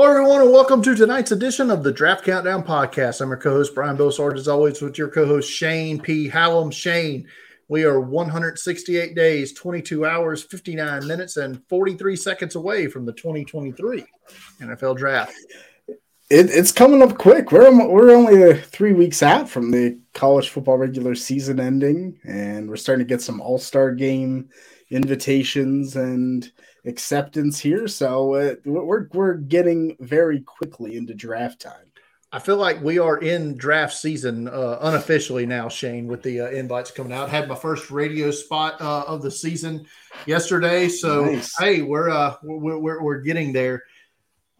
Hello, everyone, and welcome to tonight's edition of the Draft Countdown Podcast. I'm your co-host Brian Bosarge, as always, with your co-host Shane P. Hallam. Shane, we are 168 days, 22 hours, 59 minutes, and 43 seconds away from the 2023 NFL Draft. It, it's coming up quick. We're um, we're only uh, three weeks out from the college football regular season ending, and we're starting to get some All Star game invitations and acceptance here. So uh, we're we're getting very quickly into draft time. I feel like we are in draft season uh, unofficially now, Shane, with the uh, invites coming out. I Had my first radio spot uh, of the season yesterday, so nice. hey, we're, uh, we're we're we're getting there.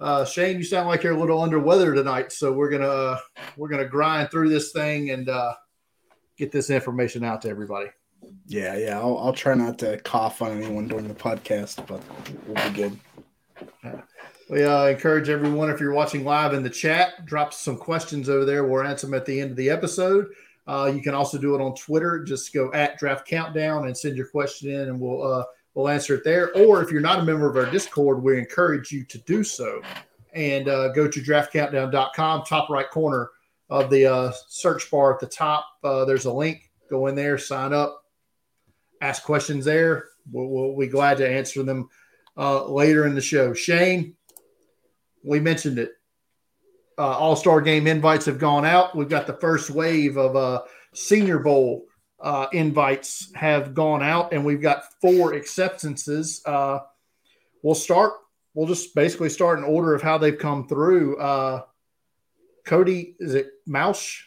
Uh, Shane, you sound like you're a little under weather tonight, so we're gonna uh, we're gonna grind through this thing and uh, get this information out to everybody. Yeah, yeah, I'll, I'll try not to cough on anyone during the podcast, but we'll be good. We uh, encourage everyone if you're watching live in the chat, drop some questions over there. We'll answer them at the end of the episode. Uh, you can also do it on Twitter. Just go at Draft Countdown and send your question in, and we'll uh, we'll answer it there. Or if you're not a member of our Discord, we encourage you to do so and uh, go to draftcountdown.com, top right corner of the uh, search bar at the top. Uh, there's a link. Go in there, sign up, ask questions there. We'll, we'll be glad to answer them uh, later in the show. Shane, we mentioned it. Uh, All Star game invites have gone out. We've got the first wave of uh, Senior Bowl uh, invites have gone out, and we've got four acceptances. Uh, we'll start. We'll just basically start in order of how they've come through. Uh, Cody, is it Mouse?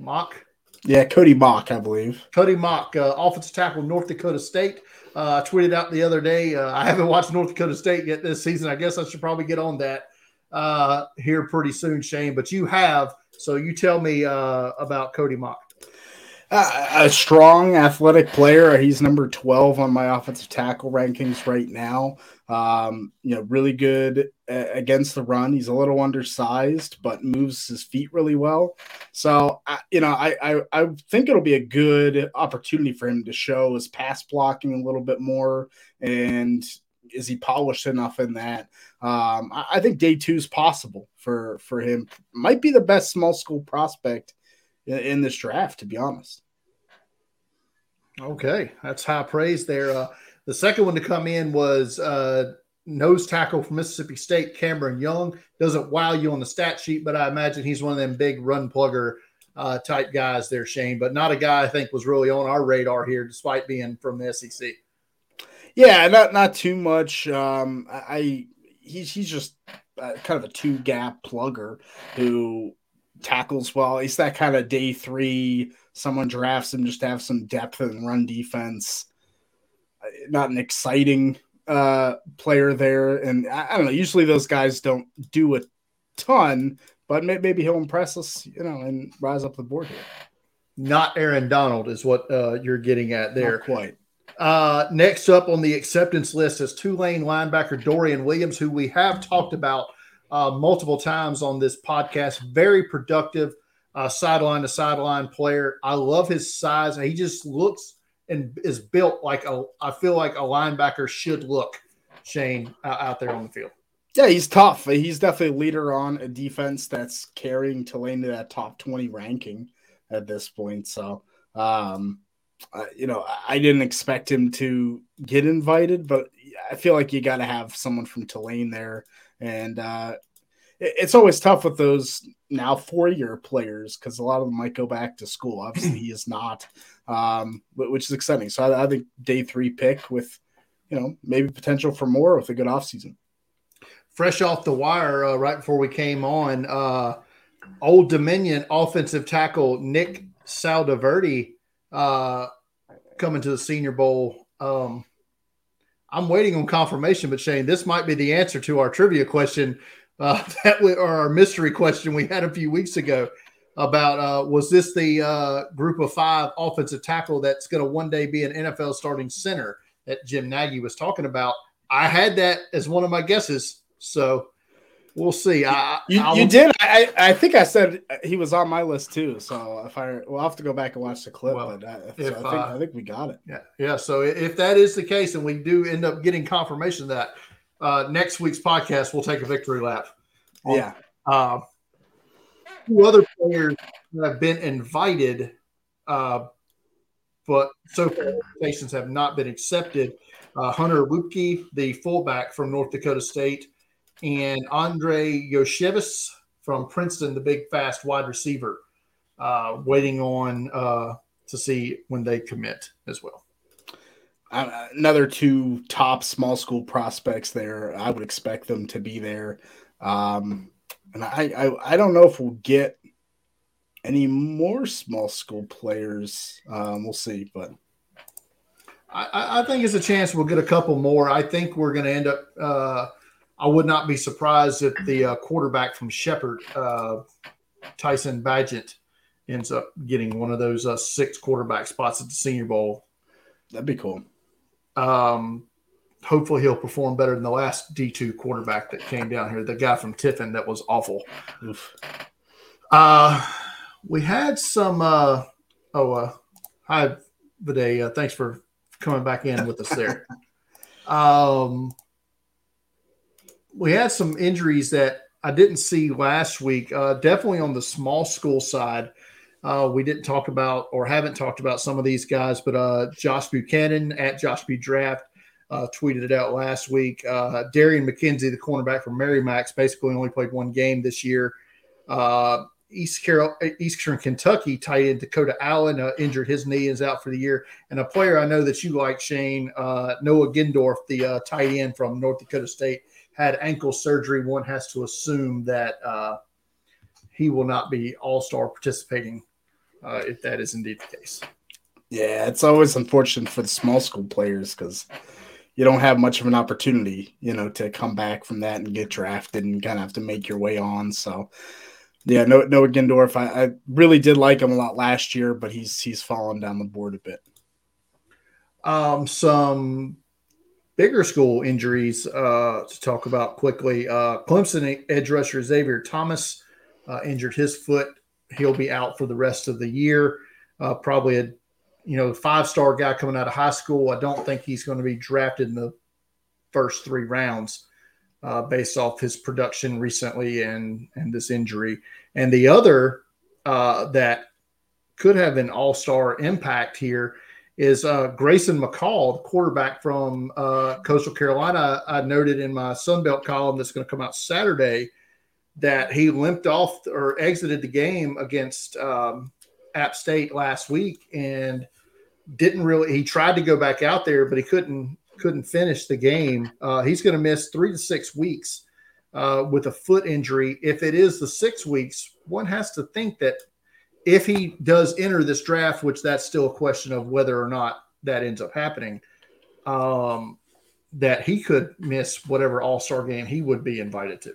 Mock? Yeah, Cody Mauch, I believe. Cody Mauch, uh, offensive tackle, North Dakota State. Uh, tweeted out the other day. Uh, I haven't watched North Dakota State yet this season. I guess I should probably get on that uh, here pretty soon, Shane. But you have, so you tell me uh, about Cody A strong athletic player. He's number 12 on my offensive tackle rankings right now. Um, you know, really good against the run. He's a little undersized, but moves his feet really well. So, you know, I, I, I think it'll be a good opportunity for him to show his pass blocking a little bit more. And is he polished enough in that? Um, I, I think day two is possible for for him. Might be the best small school prospect in this draft, to be honest. Okay, that's high praise there. Uh, the second one to come in was uh, nose tackle from Mississippi State, Cameron Young. Doesn't wow you on the stat sheet, but I imagine he's one of them big run plugger uh, type guys there, Shane. But not a guy I think was really on our radar here, despite being from the SEC. Yeah, not not too much. Um, I he's he's just uh, kind of a two gap plugger who tackles well. He's that kind of day three. Someone drafts him just to have some depth and run defense. Not an exciting uh, player there, and I, I, don't know. Usually those guys don't do a ton, but maybe he'll impress us, you know, and rise up the board here. Not Aaron Donald is what uh, you're getting at there. Not quite. Uh, next up on the acceptance list is Tulane linebacker Dorian Williams, who we have talked about uh, multiple times on this podcast. Very productive uh, sideline to sideline player. I love his size. He just looks and is built like a. I feel like a linebacker should look. Shane uh, out there on the field. Yeah, he's tough. He's definitely a leader on a defense that's carrying Tulane to that top twenty ranking at this point. So, um, uh, you know, I didn't expect him to get invited, but I feel like you got to have someone from Tulane there and uh, it's always tough with those now four year players because a lot of them might go back to school. Obviously, he is not, um, which is exciting. So I, I, think day three pick with, you know, maybe potential for more with a good offseason. Fresh off the wire, uh, right before we came on, uh, Old Dominion offensive tackle Nick Saldiveri uh, coming to the Senior Bowl. Um, I'm waiting on confirmation, but Shane, this might be the answer to our trivia question uh, that we, or our mystery question we had a few weeks ago about uh, was this the uh, group of five offensive tackle that's going to one day be an NFL starting center that Jim Nagy was talking about? I had that as one of my guesses, so we'll see. I, you, you did. I, I think I said he was on my list too. So if I we'll have to go back and watch the clip, well, but I, if, so I, think, uh, I think we got it. Yeah, yeah. So if that is the case, and we do end up getting confirmation of that, uh, next week's podcast, we'll take a victory lap. Yeah. Uh, two other players have been invited, uh, but so far invitations have not been accepted. Uh, Hunter Luepke, the fullback from North Dakota State, and Andrei Iosivas from Princeton, the big fast wide receiver, uh, waiting on uh, to see when they commit as well. Uh, another two top small school prospects there. I would expect them to be there. Um, and I, I, I don't know if we'll get any more small school players. Um, we'll see, but I, I, think it's a chance we'll get a couple more. I think we're going to end up. I would not be surprised if the uh, quarterback from Shepherd, uh, Tyson Bagent, ends up getting one of those uh, six quarterback spots at the Senior Bowl. That'd be cool. Um, hopefully he'll perform better than the last D2 quarterback that came down here, the guy from Tiffin that was awful. Oof. Uh, we had some, uh, oh, uh, hi, Vide. Uh, thanks for coming back in with us there. um, we had some injuries that I didn't see last week. Uh, definitely on the small school side. Uh, we didn't talk about or haven't talked about some of these guys, but uh, Josh Buchanan at Josh B Draft uh, tweeted it out last week. Uh, Darian McKenzie, the cornerback from Merrimack's, basically only played one game this year. Uh, East Carol, Eastern Kentucky tight end Dakota Allen injured his knee is out for the year, and a player I know that you like, Shane Noah Gindorf, the tight end from North Dakota State, had ankle surgery. One has to assume that he will not be All Star participating if that is indeed the case. Yeah, it's always unfortunate for the small school players because you don't have much of an opportunity, you know, to come back from that and get drafted and kind of have to make your way on. So, yeah, no, Noah Gindorf, I, I really did like him a lot last year, but he's he's fallen down the board a bit. Um, some bigger school injuries uh, to talk about quickly. Uh, Clemson edge rusher Xavier Thomas uh, injured his foot. He'll be out for the rest of the year. Uh, probably a you know, five star guy coming out of high school. I don't think he's going to be drafted in the first three rounds uh, based off his production recently and and this injury. And the other uh, that could have an all star impact here is uh, Grayson McCall, the quarterback from uh, Coastal Carolina. I noted in my Sunbelt column that's going to come out Saturday that he limped off or exited the game against um, App State last week and didn't really. He tried to go back out there, but he couldn't couldn't finish the game. Uh, he's going to miss three to six weeks uh, with a foot injury. If it is the six weeks, one has to think that if he does enter this draft, which that's still a question of whether or not that ends up happening, um, that he could miss whatever All Star game he would be invited to.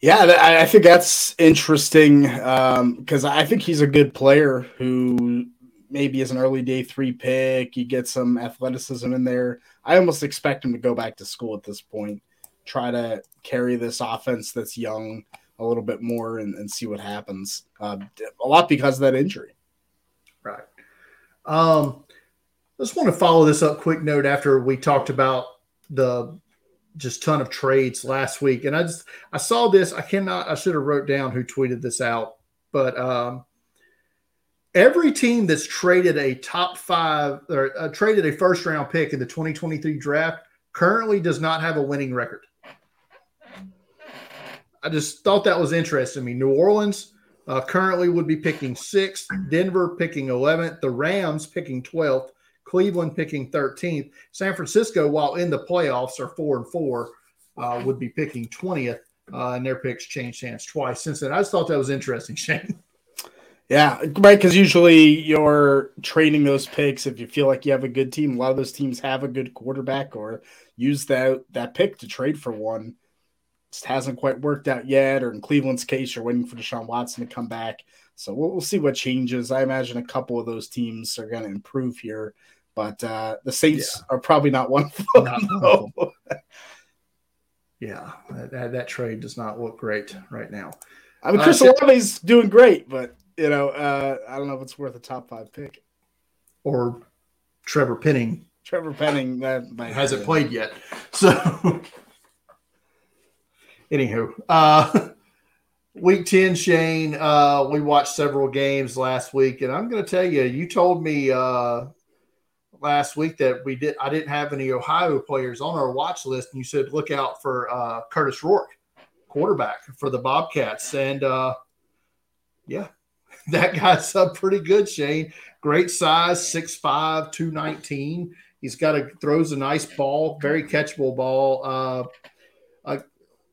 Yeah, I think that's interesting because um, I think he's a good player who maybe is an early day three pick, you get some athleticism in there. I almost expect him to go back to school at this point, try to carry this offense that's young a little bit more and, and see what happens. Uh, a lot because of that injury. Right. Um, I just want to follow this up quick note after we talked about the just ton of trades last week. And I just I saw this. I cannot I should have wrote down who tweeted this out, but um every team that's traded a top five or uh, traded a first round pick in the 2023 draft currently does not have a winning record. I just thought that was interesting. I mean, New Orleans uh, currently would be picking sixth, Denver picking 11th, the Rams picking 12th, Cleveland picking 13th, San Francisco, while in the playoffs, are four and four, uh, would be picking 20th, uh, and their picks changed hands twice since then. I just thought that was interesting, Shane. Yeah, right. Because usually you're trading those picks if you feel like you have a good team. A lot of those teams have a good quarterback or use that that pick to trade for one. Just hasn't quite worked out yet. Or in Cleveland's case, you're waiting for Deshaun Watson to come back. So we'll, we'll see what changes. I imagine a couple of those teams are going to improve here, but uh, the Saints yeah. are probably not one of them. Yeah, that, that, trade does not look great right now. I mean, Chris uh, Olave's doing great, but you know, uh, I don't know if it's worth a top five pick. Or Trevor Penning Trevor Penning that hasn't played yet. So, anywho, uh, week 10, Shane, uh, we watched several games last week, and I'm going to tell you, you told me uh, last week that we did I didn't have any Ohio players on our watch list, and you said look out for uh, Kurtis Rourke, quarterback for the Bobcats, and uh, yeah, that guy's up pretty good. Shane, great size, 6'5", 219. He's got a throws a nice ball, very catchable ball. Uh,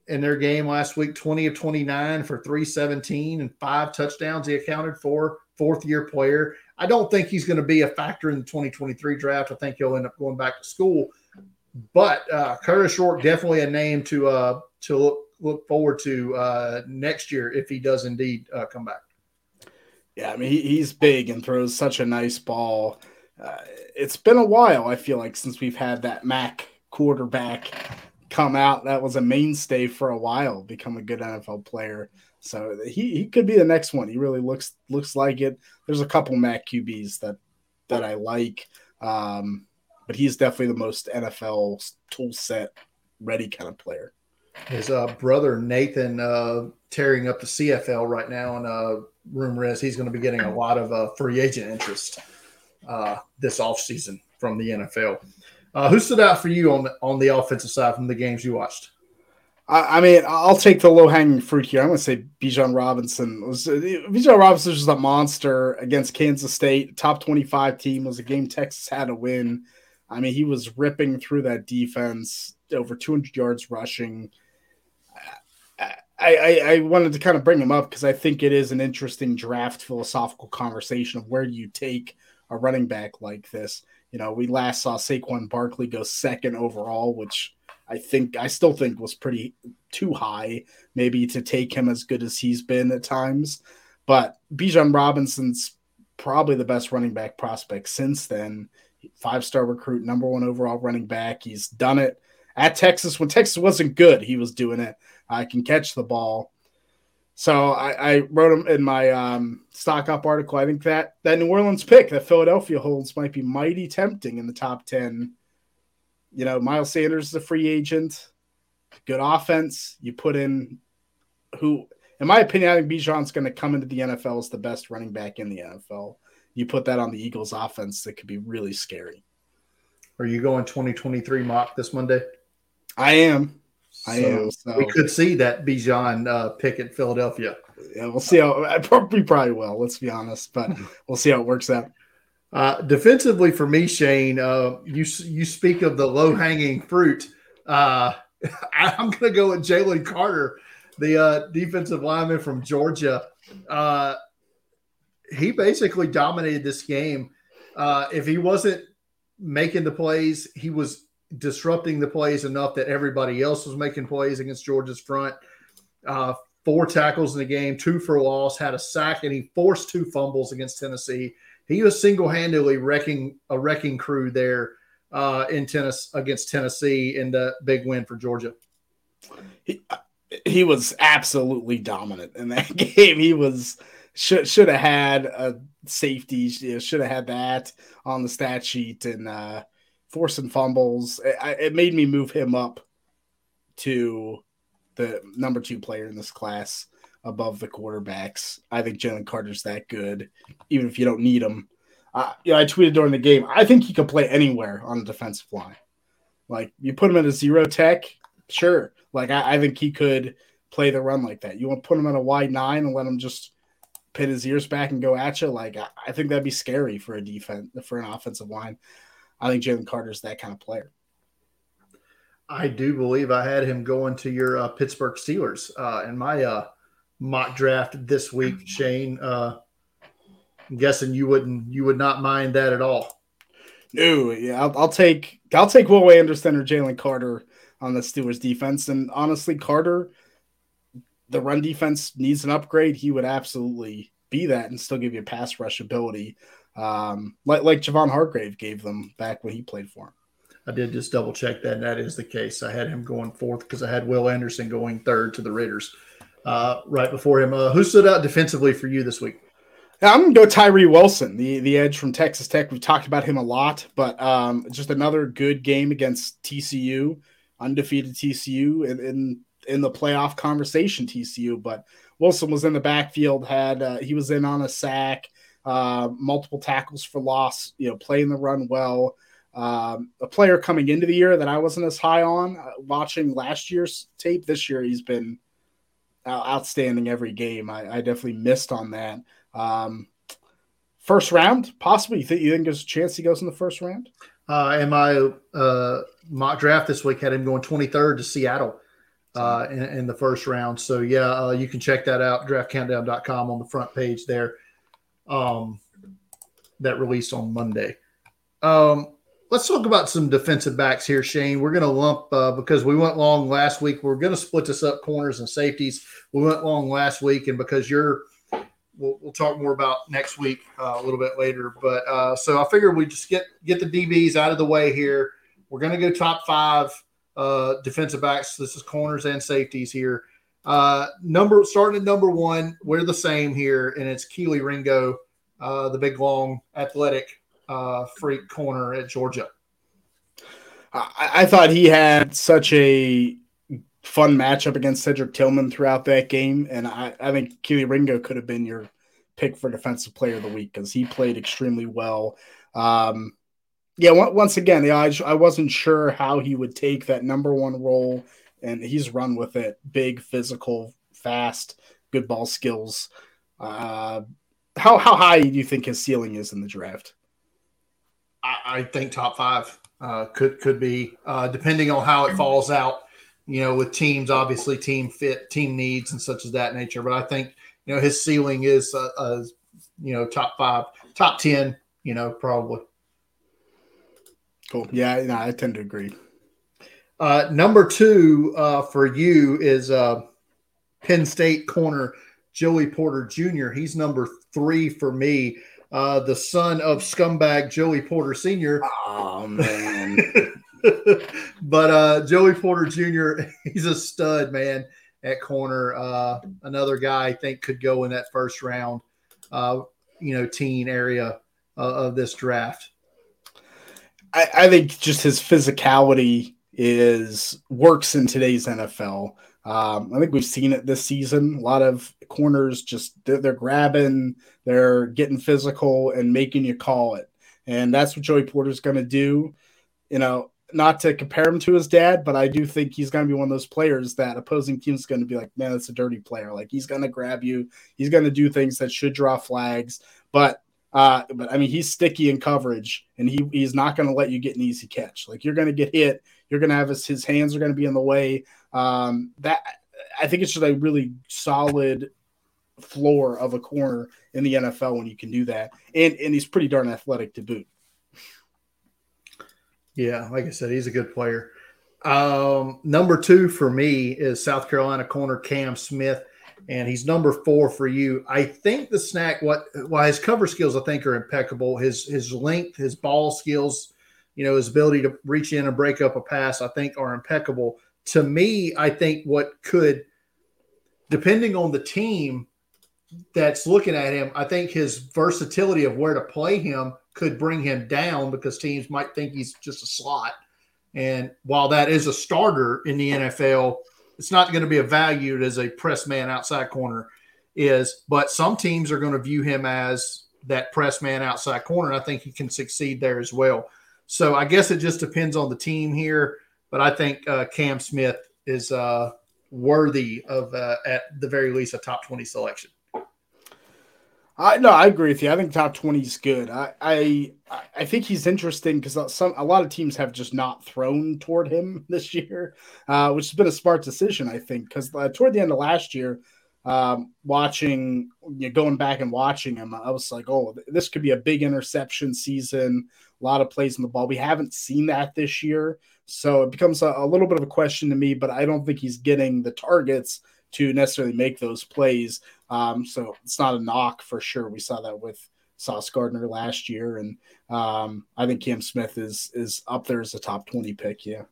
in their game last week, 20 of 29 for 317 and five touchdowns he accounted for, fourth year player. I don't think he's going to be a factor in the 2023 draft. I think he'll end up going back to school. But uh, Kurtis Rourke definitely a name to uh, to look look forward to uh, next year if he does indeed uh, come back. Yeah, I mean he, he's big and throws such a nice ball. Uh, it's been a while. I feel like since we've had that MAC quarterback come out that was a mainstay for a while, become a good NFL player. So he, he could be the next one. He really looks looks like it. There's a couple MAC QBs that that I like, um, but he's definitely the most NFL tool set ready kind of player. His uh, brother Nathan uh, tearing up the CFL right now, and uh, rumor is he's going to be getting a lot of uh, free agent interest uh, this offseason from the NFL. Uh, who stood out for you on on the offensive side from the games you watched? I, I mean, I'll take the low hanging fruit here. I'm going to say Bijan Robinson was Bijan Robinson was just a monster against Kansas State. Top 25 team was a game Texas had to win. I mean, he was ripping through that defense, over 200 yards rushing. I, I, I wanted to kind of bring him up because I think it is an interesting draft philosophical conversation of where do you take a running back like this. You know, we last saw Saquon Barkley go second overall, which I think I still think was pretty too high, maybe to take him as good as he's been at times. But Bijan Robinson's probably the best running back prospect since then. Five star recruit, number one overall running back. He's done it at Texas when Texas wasn't good. He was doing it. I can catch the ball. So I, I wrote them in my um, stock up article. I think that that New Orleans pick that Philadelphia holds might be mighty tempting in the top ten you know, Miles Sanders is a free agent, good offense. You put in who, in my opinion, I think Bijan's going to come into the NFL as the best running back in the NFL. You put that on the Eagles' offense, that could be really scary. Are you going 2023 mock this Monday? I am. I so am. So. We could see that Bijan uh, pick at Philadelphia. Yeah, we'll see how. I probably probably will. Let's be honest, but we'll see how it works out. Uh, defensively for me, Shane, uh, you you speak of the low hanging fruit. Uh, I, am going to go with Jalen Carter, the uh, defensive lineman from Georgia. Uh, he basically dominated this game. Uh, if he wasn't making the plays, he was disrupting the plays enough that everybody else was making plays against Georgia's front. four tackles in the game, two for loss, had a sack, and he forced two fumbles against Tennessee he was single handedly wrecking a wrecking crew there uh, in tennis against Tennessee in the big win for Georgia. He, he was absolutely dominant in that game. He was should should have had a safety. Should have had that on the stat sheet and uh, forcing fumbles. It, it made me move him up to the number two player in this class above the quarterbacks. I think Jalen Carter's that good, even if you don't need him. Uh, yeah, I tweeted during the game. I think he could play anywhere on the defensive line. Like you put him in a zero tech, sure. Like I, I think he could play the run like that. You want to put him in a wide nine and let him just pin his ears back and go at you. Like I, I think that'd be scary for a defense for an offensive line. I think Jalen Carter is that kind of player. I do believe I had him going to your uh, Pittsburgh Steelers uh, in my uh, mock draft this week, Shane. Uh, I'm guessing you wouldn't you would not mind that at all. No, yeah, I'll, I'll take I'll take Will Anderson or Jalen Carter on the Steelers defense, and honestly, Carter, the run defense needs an upgrade. He would absolutely be that and still give you pass rush ability, um, like like Javon Hargrave gave them back when he played for him. I did just double check that, and that is the case. I had him going fourth because I had Will Anderson going third to the Raiders uh, right before him. Uh, who stood out defensively for you this week? I'm gonna go Tyree Wilson, the the edge from Texas Tech. We've talked about him a lot, but um, just another good game against TCU, undefeated TCU in, in in the playoff conversation. TCU, but Wilson was in the backfield, had uh, he was in on a sack, uh, multiple tackles for loss, you know, playing the run well. Um, a player coming into the year that I wasn't as high on. Uh, watching last year's tape, this year he's been outstanding every game. I, I definitely missed on that. Um, first round, possibly. You think you think there's a chance he goes in the first round? Uh, in my uh, mock draft this week, had him going 23rd to Seattle uh, in, in, the first round. So yeah, uh, you can check that out. DraftCountdown.com on the front page there. Um, that released on Monday. Um, let's talk about some defensive backs here, Shane. We're going to lump uh, because we went long last week. We're going to split this up corners and safeties. We went long last week, and because you're we'll, we'll talk more about next week uh, a little bit later. But uh, so I figured we just get get the DBs out of the way here. We're going to go top five uh, defensive backs. This is corners and safeties here. Uh, number starting at number one, we're the same here, and it's Kelee Ringo, uh, the big long athletic uh, freak corner at Georgia. I, I thought he had such a fun matchup against Cedric Tillman throughout that game. And I, I think Kelee Ringo could have been your pick for defensive player of the week because he played extremely well. Um, yeah, once again, yeah, I, I wasn't sure how he would take that number one role, and he's run with it. Big, physical, fast, good ball skills. Uh, how how high do you think his ceiling is in the draft? I, I think top five uh, could could be uh, depending on how it falls out you know, with teams, obviously team fit, team needs, and such as that nature. But I think, you know, his ceiling is, uh, uh, you know, top five, top 10, you know, probably. Cool. Yeah, no, I tend to agree. Uh, number two uh, for you is uh, Penn State corner Joey Porter Jr. He's number three for me. Uh, the son of scumbag Joey Porter Sr. Oh man. but uh, Joey Porter Jr., he's a stud, man, at corner. Uh, another guy I think could go in that first round, uh, you know, teen area uh, of this draft. I, I, think just his physicality is works in today's NFL. Um, I think we've seen it this season. A lot of corners just they're, they're grabbing, they're getting physical, and making you call it. And that's what Joey Porter's going to do. You know, not to compare him to his dad, but I do think he's going to be one of those players that opposing teams going to be like, man, that's a dirty player. Like he's going to grab you. He's going to do things that should draw flags. But uh, but I mean, he's sticky in coverage, and he he's not going to let you get an easy catch. Like you're going to get hit. You're going to have his his hands are going to be in the way. Um, that I think it's just a really solid floor of a corner in the NFL when you can do that, and and he's pretty darn athletic to boot. Yeah, like I said, he's a good player. Um, number two for me is South Carolina corner Cam Smith, and he's number four for you. I think the snack, what why his cover skills, I think, are impeccable. His his length, his ball skills, you know, his ability to reach in and break up a pass, I think, are impeccable. To me, I think what could, depending on the team that's looking at him, I think his versatility of where to play him could bring him down because teams might think he's just a slot. And while that is a starter in the NFL, it's not going to be valued as a press man outside corner is, but some teams are going to view him as that press man outside corner. And I think he can succeed there as well. So I guess it just depends on the team here, but I think uh, Cam Smith is uh, worthy of, uh, at the very least, a top 20 selection. I no, I agree with you. I think top twenty is good. I I I think he's interesting because some a lot of teams have just not thrown toward him this year, uh, which has been a smart decision, I think. Because uh, toward the end of last year, um, watching you know, going back and watching him, I was like, oh, this could be a big interception season. A lot of plays in the ball. We haven't seen that this year, so it becomes a, a little bit of a question to me. But I don't think he's getting the targets to necessarily make those plays. Um, so it's not a knock for sure. We saw that with Sauce Gardner last year, and um, I think Cam Smith is is up there as a top twenty pick. Yeah,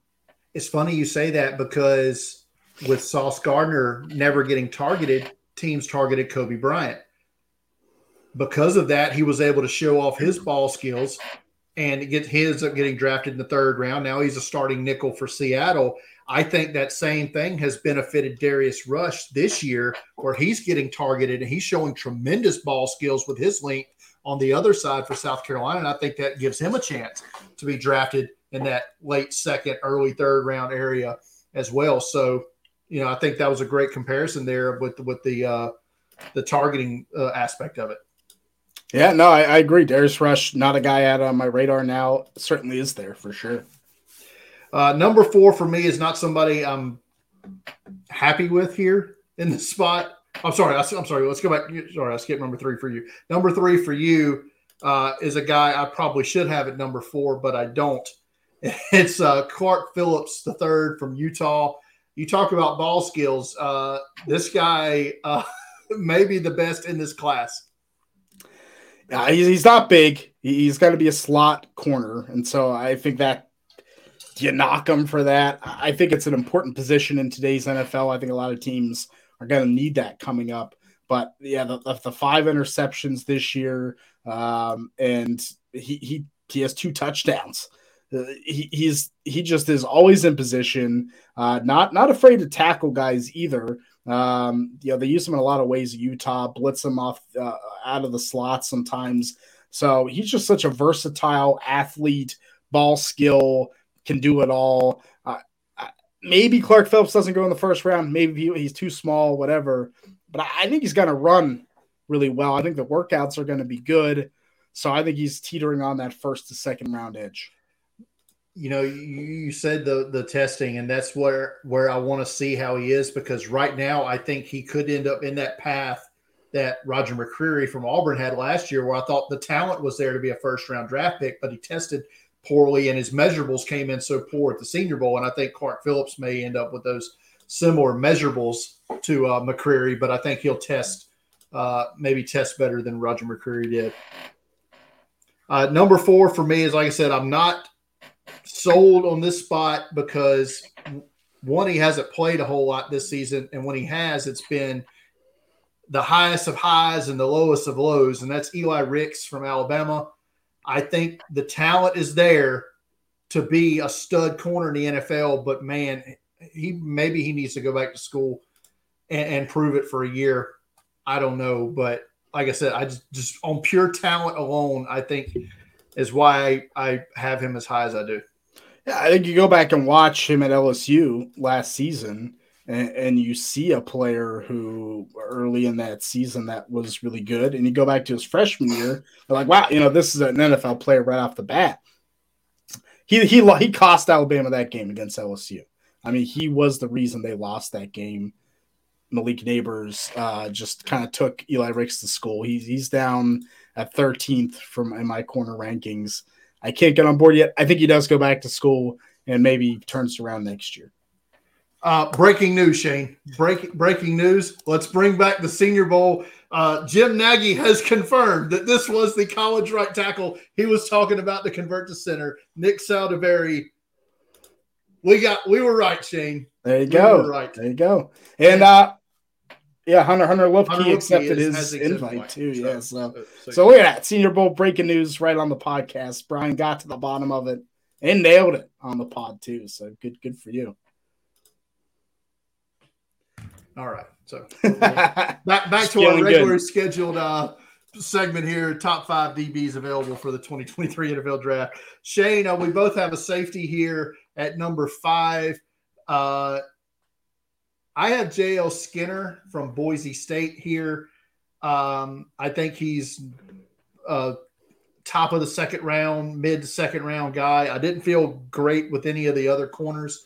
it's funny you say that because with Sauce Gardner never getting targeted, teams targeted Coby Bryant. because of that, he was able to show off his ball skills and get his up getting drafted in the third round. Now he's a starting nickel for Seattle. I think that same thing has benefited Darius Rush this year, where he's getting targeted and he's showing tremendous ball skills with his length on the other side for South Carolina. And I think that gives him a chance to be drafted in that late second, early third round area as well. So, you know, I think that was a great comparison there with with the uh, the targeting uh, aspect of it. Yeah, no, I, I, agree. Darius Rush, not a guy out on my radar now. Certainly is there for sure. Uh, number four for me is not somebody I'm happy with here in the spot. I'm sorry. I, am sorry. Let's go back. Sorry, I skipped number three for you. Number three for you uh, is a guy I probably should have at number four, but I don't. It's uh, Clark Phillips, the third from Utah. You talk about ball skills. Uh, this guy uh, may be the best in this class. Uh, he's, not big. He's got to be a slot corner, and so I think that you knock him for that. I think it's an important position in today's NFL. I think a lot of teams are going to need that coming up. But yeah, the, the five interceptions this year, um, and he, he he has two touchdowns. Uh, he, he's he just is always in position, uh, not not afraid to tackle guys either. Um, you know, they use him in a lot of ways. Utah blitz him off uh, out of the slot sometimes. So he's just such a versatile athlete, ball skill, can do it all. Uh, maybe Clark Phillips doesn't go in the first round. Maybe he's too small, whatever. But I think he's going to run really well. I think the workouts are going to be good. So I think he's teetering on that first to second round edge you know, you said the the testing, and that's where where I want to see how he is because right now I think he could end up in that path that Roger McCreary from Auburn had last year, where I thought the talent was there to be a first round draft pick, but he tested poorly and his measurables came in so poor at the Senior Bowl, and I think Clark Phillips may end up with those similar measurables to uh, McCreary, but I think he'll test uh, maybe test better than Roger McCreary did. Uh, number four for me is like I said, I'm not sold on this spot because one, he hasn't played a whole lot this season, and when he has, it's been the highest of highs and the lowest of lows, and that's Eli Ricks from Alabama. I think the talent is there to be a stud corner in the NFL, but man, he maybe he needs to go back to school and, and prove it for a year. I don't know, but like I said, I just just on pure talent alone, I think is why I, I have him as high as I do. I think you go back and watch him at LSU last season, and, and, you see a player who early in that season that was really good, and you go back to his freshman year, like, wow, you know, this is an NFL player right off the bat. He he he cost Alabama that game against LSU. I mean, he was the reason they lost that game. Malik Nabers uh, just kind of took Eli Ricks to school. He's he's down at 13th from in my corner rankings. I can't get on board yet. I think he does go back to school and maybe turns around next year. Uh, breaking news, Shane. Breaking breaking news. Let's bring back the Senior Bowl. Uh, Jim Nagy has confirmed that this was the college right tackle he was talking about to convert to center. Nick Saldiveri. We got. We were right, Shane. There you we go. right. There you go. And uh, yeah, Hunter Hunter Luepke accepted is, his invite too. So, yeah, so, so, so look at that Senior Bowl breaking news right on the podcast. Brian got to the bottom of it and nailed it on the pod too. So good, good for you. All right, so back back to our regular scheduled uh, segment here. Top five DBs available for the 2023 NFL Draft. Shane, uh, we both have a safety here at number five. Uh, I have JL Skinner from Boise State here. Um, I think he's uh, top of the second round, mid second round guy. I didn't feel great with any of the other corners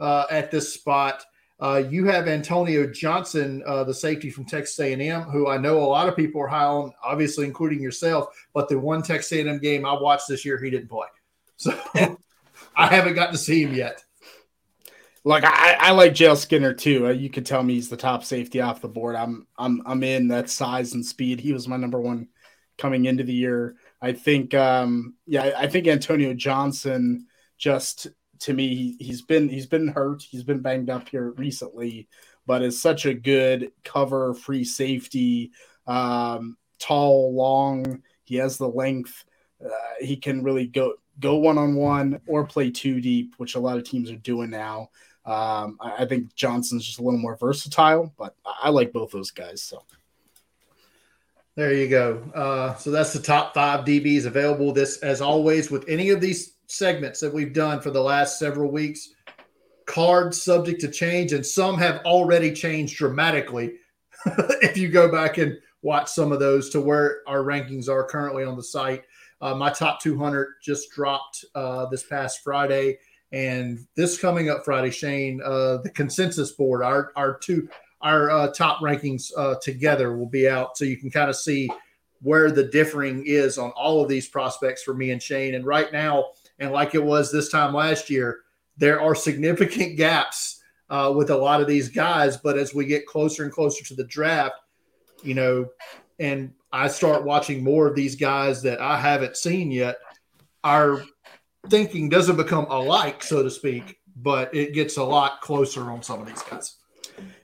uh, at this spot. Uh, you have Antonio Johnson, uh, the safety from Texas A&M, who I know a lot of people are high on, obviously including yourself. But the one Texas A&M game I watched this year, he didn't play, so I haven't got to see him yet. Like I, I like JL Skinner too. Uh, you could tell me he's the top safety off the board. I'm I'm I'm in that size and speed. He was my number one coming into the year. I think um yeah, I think Antonio Johnson just to me he's been he's been hurt. He's been banged up here recently, but is such a good cover free safety. Um tall, long. He has the length. Uh, he can really go go one on one or play two deep, which a lot of teams are doing now. Um, I, I, think Johnson's just a little more versatile, but I, I like both those guys. So there you go. Uh, so that's the top five DBs available. This, as always, with any of these segments that we've done for the last several weeks, cards subject to change, and some have already changed dramatically. if you go back and watch some of those to where our rankings are currently on the site. Uh, my top 200 just dropped uh, this past Friday, and this coming up Friday, Shane, uh, the consensus board, our our two our uh, top rankings uh, together will be out, so you can kind of see where the differing is on all of these prospects for me and Shane. And right now, and like it was this time last year, there are significant gaps uh, with a lot of these guys. But as we get closer and closer to the draft, you know, and I start watching more of these guys that I haven't seen yet, our thinking doesn't become alike, so to speak, but it gets a lot closer on some of these guys.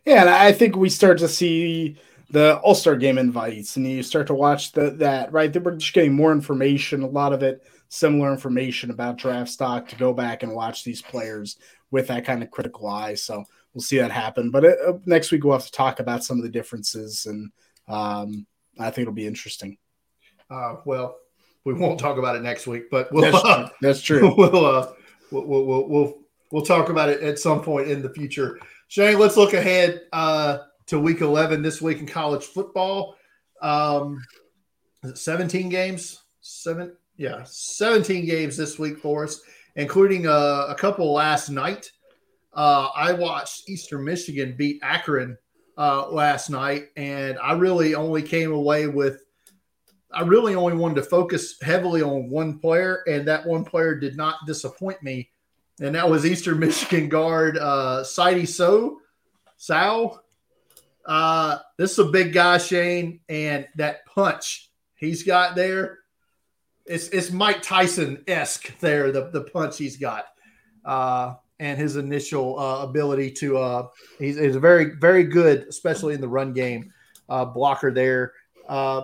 Yeah, and I think we start to see the All Star Game invites, and you start to watch the, that. Right, we're just getting more information. A lot of it similar information about draft stock to go back and watch these players with that kind of critical eye. So we'll see that happen. But it, uh, next week we'll have to talk about some of the differences, and um, I think it'll be interesting. Uh, well, we won't talk about it next week, but we'll, that's, true. that's true. We'll, uh, we'll, we'll, we'll, we'll talk about it at some point in the future. Shane, let's look ahead uh, to week 11 this week in college football. Um, 17 games? Seven? Yeah, 17 games this week for us, including a, uh, a couple last night. Uh, I watched Eastern Michigan beat Akron uh, last night, and I really only came away with I really only wanted to focus heavily on one player, and that one player did not disappoint me, and that was Eastern Michigan guard uh, Sidy So Sow. Uh, this is a big guy, Shane, and that punch he's got there, it's it's Mike Tyson esque there. The the punch he's got. Uh, and his initial uh, ability to uh, he's, he's, a very very good, especially in the run game uh, blocker there. Uh,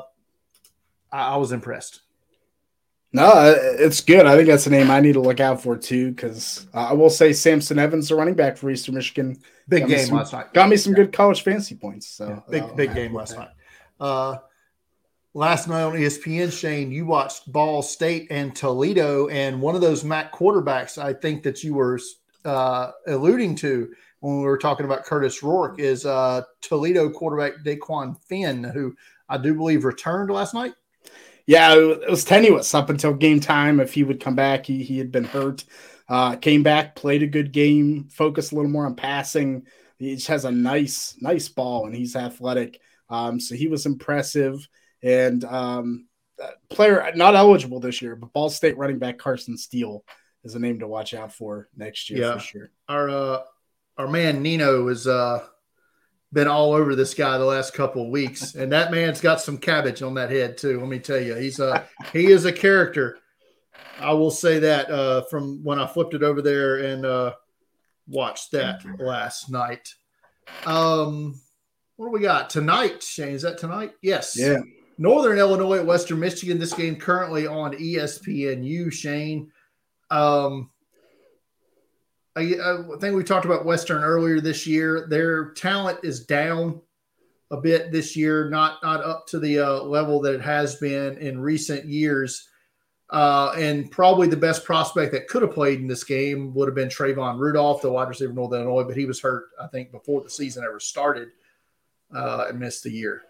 I, I, was impressed. No, it's good. I think that's a name I need to look out for too. Because I will say Samson Evans, the running back for Eastern Michigan, big game some, last night. Got me some yeah. good college fantasy points. So yeah, big big game last night. Uh, last night on ESPN, Shane, you watched Ball State and Toledo, and one of those MAC quarterbacks I think that you were uh, alluding to when we were talking about Kurtis Rourke is uh, Toledo quarterback Dequan Finn, who I do believe returned last night. Yeah, it was tenuous up until game time. If he would come back, he, he had been hurt. Uh, came back, played a good game, focused a little more on passing. He just has a nice, nice ball, and he's athletic. Um, so he was impressive. And um, player not eligible this year, but Ball State running back Carson Steele is a name to watch out for next year yeah. for sure. Our uh, our man Nino is uh, been all over this guy the last couple of weeks, and that man's got some cabbage on that head too. Let me tell you, he's a he is a character. I will say that uh, from when I flipped it over there and uh, watched that last night. Um, what do we got tonight, Shane? Is that tonight? Yes. Yeah. Northern Illinois at Western Michigan. This game currently on ESPNU. Shane, um, I, I, think we talked about Western earlier this year. Their talent is down a bit this year, not not up to the uh, level that it has been in recent years. Uh, and probably the best prospect that could have played in this game would have been Trayvon Rudolph, the wide receiver of Northern Illinois, but he was hurt, I think, before the season ever started uh, and missed the year.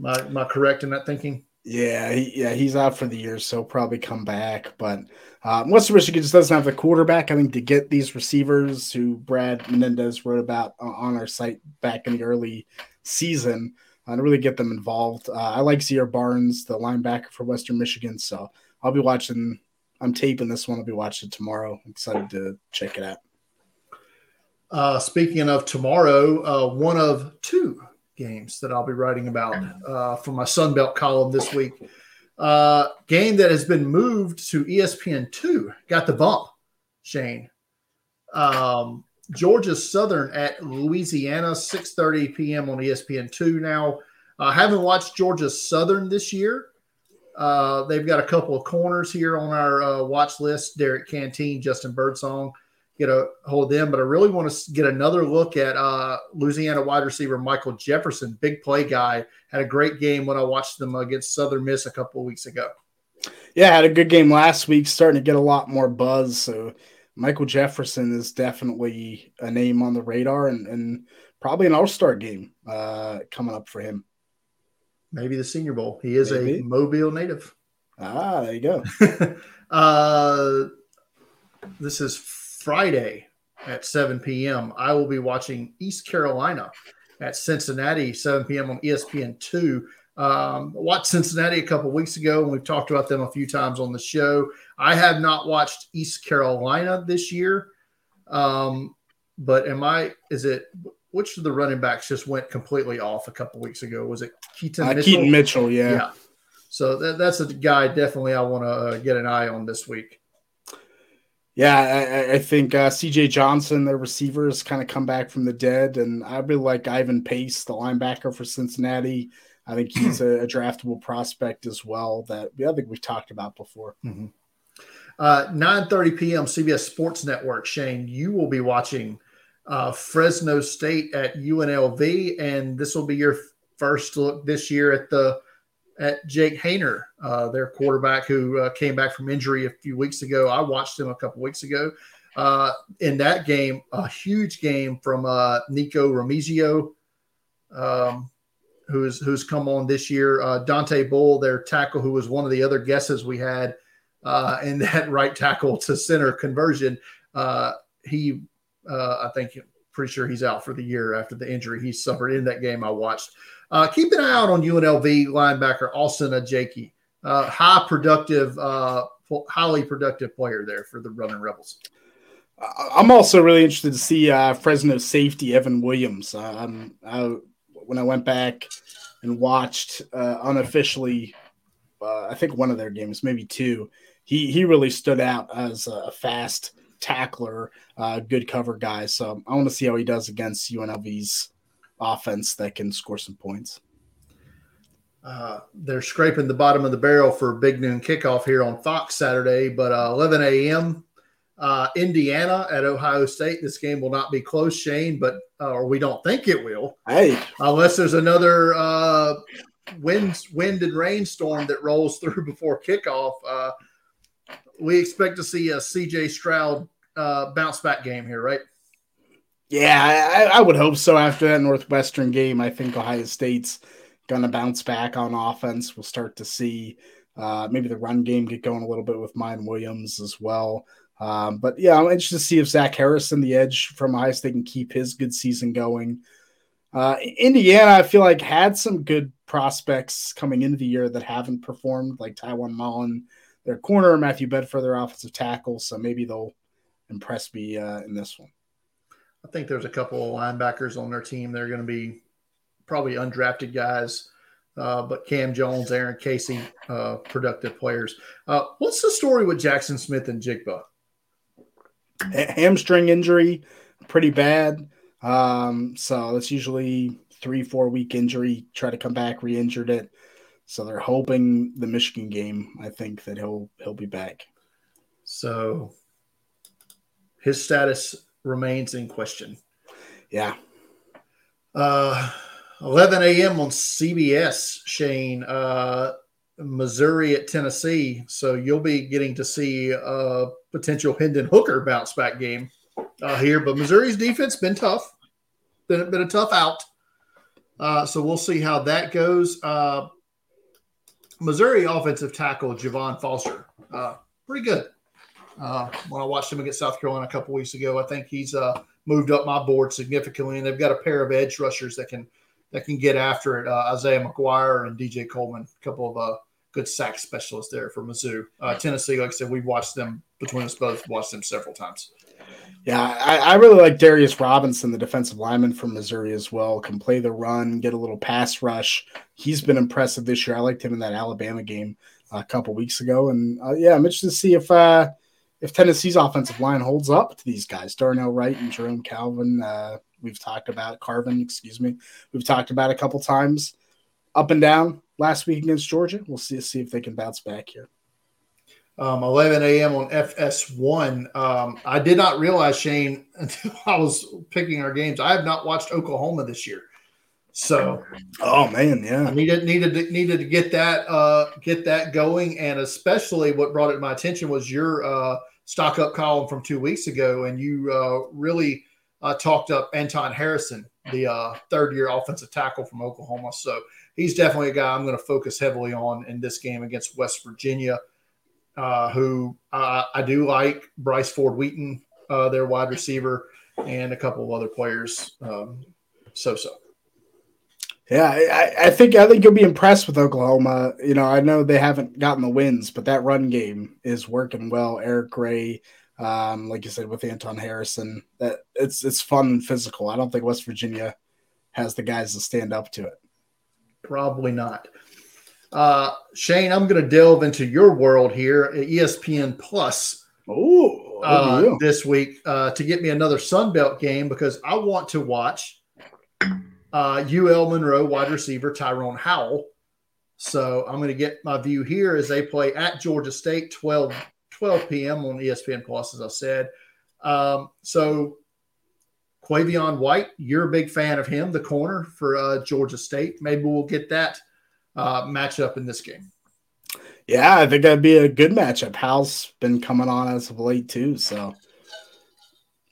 Am I, am I correct in that thinking? Yeah, he, yeah, he's out for the year, so probably come back. But uh, Western Michigan just doesn't have the quarterback. I think to get these receivers who Brad Menendez wrote about on our site back in the early season, uh, to really get them involved. Uh, I like Zaire Barnes, the linebacker for Western Michigan, so I'll be watching. I'm taping this one. I'll be watching tomorrow. I'm excited to check it out. Uh, speaking of tomorrow, uh, one of two games that I'll be writing about uh, for my Sunbelt column this week. Uh, game that has been moved to ESPN two got the bump. Shane, um, Georgia Southern at Louisiana, six thirty p.m. on ESPN two. Now, I haven't watched Georgia Southern this year. Uh, they've got a couple of corners here on our uh, watch list Derrick Canteen, Justin Birdsong. Get a hold of them, but I really want to get another look at uh, Louisiana wide receiver Michael Jefferson, big play guy. Had a great game when I watched them against Southern Miss a couple of weeks ago. Yeah, had a good game last week, starting to get a lot more buzz. So Michael Jefferson is definitely a name on the radar and, and probably an all star game uh, coming up for him. Maybe the Senior Bowl. He is Maybe. a Mobile native. Ah, there you go. uh, this is Friday at 7 p.m. I will be watching East Carolina at Cincinnati, 7 p.m. on ESPN2. Um, watched Cincinnati a couple weeks ago, and we've talked about them a few times on the show. I have not watched East Carolina this year, um, but am I? Is it which of the running backs just went completely off a couple weeks ago? Was it Keaton uh, Mitchell? Keaton Mitchell, yeah. yeah. So that, that's a guy definitely I want to uh, get an eye on this week. Yeah, I, I think uh, CJ Johnson, their receiver, has kind of come back from the dead, and I really like Ivan Pace, the linebacker for Cincinnati. I think he's a, a draftable prospect as well. That I think we've talked about before. Mm-hmm. Uh, 9:30 p.m. CBS Sports Network. Shane, you will be watching uh, Fresno State at UNLV, and this will be your first look this year at the at Jake Haener, uh, their quarterback who uh, came back from injury a few weeks ago. I watched him a couple weeks ago. Uh, in that game, a huge game from uh, Nikko Remigio, um, who's who's come on this year. Uh, Dontae Bull, their tackle, who was one of the other guesses we had uh, in that right tackle to center conversion. he I think pretty sure he's out for the year after the injury he suffered in that game I watched. Uh, keep an eye out on UNLV linebacker Austin Ajiake, uh, high productive, uh, highly productive player there for the Running Rebels. I'm also really interested to see uh, Fresno safety Evan Williams. Um, I, when I went back and watched uh, unofficially, I think one of their games, maybe two, he he really stood out as a fast tackler, good cover guy. So I want to see how he does against UNLV's offense that can score some points. Uh, they're scraping the bottom of the barrel for big noon kickoff here on Fox Saturday, but uh, 11 a.m. Uh, Indiana at Ohio State. This game will not be close, Shane, but uh, or we don't think it will. Hey, unless there's another uh, wind wind and rainstorm that rolls through before kickoff. Uh, we expect to see a CJ Stroud uh, bounce back game here, right? Yeah, I, I, would hope so. After that Northwestern game, I think Ohio State's going to bounce back on offense. We'll start to see uh, maybe the run game get going a little bit with Miyan Williams as well. Um, but yeah, I'm interested to see if Zach Harrison, the edge from Ohio State, can keep his good season going. Uh, Indiana, I feel like had some good prospects coming into the year that haven't performed, like Tiawan Mullen, their corner, Matthew Bedford, their offensive tackle. So maybe they'll impress me uh, in this one. I think there's a couple of linebackers on their team. They're going to be probably undrafted guys, uh, but Cam Jones, Aaron Casey, uh, productive players. Uh, what's the story with Jackson Smith-Njigba? hamstring injury, pretty bad. Um, so it's usually three, four week injury. Try to come back, re-injured it. So they're hoping the Michigan game. I think that he'll he'll be back. So his status remains in question. Yeah. Uh, 11 a.m. on CBS, Shane. Uh, Missouri at Tennessee. So you'll be getting to see a potential Hendon Hooker bounce back game uh, here. But Missouri's defense been tough, been, been a tough out. Uh, so we'll see how that goes. Uh, Missouri offensive tackle Javon Foster, uh, pretty good. Uh, when I watched him against South Carolina a couple weeks ago, I think he's uh, moved up my board significantly, and they've got a pair of edge rushers that can that can get after it. Uh, Isaiah McGuire and DJ Coleman, a couple of uh, good sack specialists there for Mizzou. Uh, Tennessee, like I said, we've watched them between us both, watched them several times. Yeah, I, I, really like Darius Robinson, the defensive lineman from Missouri as well. Can play the run, get a little pass rush. He's been impressive this year. I liked him in that Alabama game a couple weeks ago, and uh, yeah, I'm interested to see if uh, if Tennessee's offensive line holds up to these guys, Darnell Wright and Jerome Calvin. Uh, we've talked about Carvin, excuse me. We've talked about a couple times. up and down last week against Georgia. We'll see see if they can bounce back here. Um, 11 a.m. on FS1. Um, I did not realize Shane until I was picking our games. I have not watched Oklahoma this year, so oh man, yeah, needed needed to, needed to get that uh, get that going, and especially what brought it to my attention was your uh, stock up column from two weeks ago, and you uh, really uh, talked up Anton Harrison, the uh, third year offensive tackle from Oklahoma. So he's definitely a guy I'm going to focus heavily on in this game against West Virginia. Uh, who uh, I do like Bryce Ford Wheaton, uh, their wide receiver, and a couple of other players. Um, so so. Yeah. I, I think I think you'll be impressed with Oklahoma. You know, I know they haven't gotten the wins, but that run game is working well. Eric Gray, um, like you said, with Anton Harrison, that it's it's fun and physical. I don't think West Virginia has the guys to stand up to it. Probably not. Uh, Shane, I'm going to delve into your world here at ESPN Plus Oh, uh, this week uh, to get me another Sun Belt game because I want to watch uh, UL Monroe wide receiver Tyrone Howell. So I'm going to get my view here as they play at Georgia State 12, 12 p.m. on ESPN Plus, as I said. Um, so Quavian White, you're a big fan of him, the corner for uh, Georgia State. Maybe we'll get that uh, matchup in this game. Yeah, I think that'd be a good matchup. Howell's been coming on as of late too, so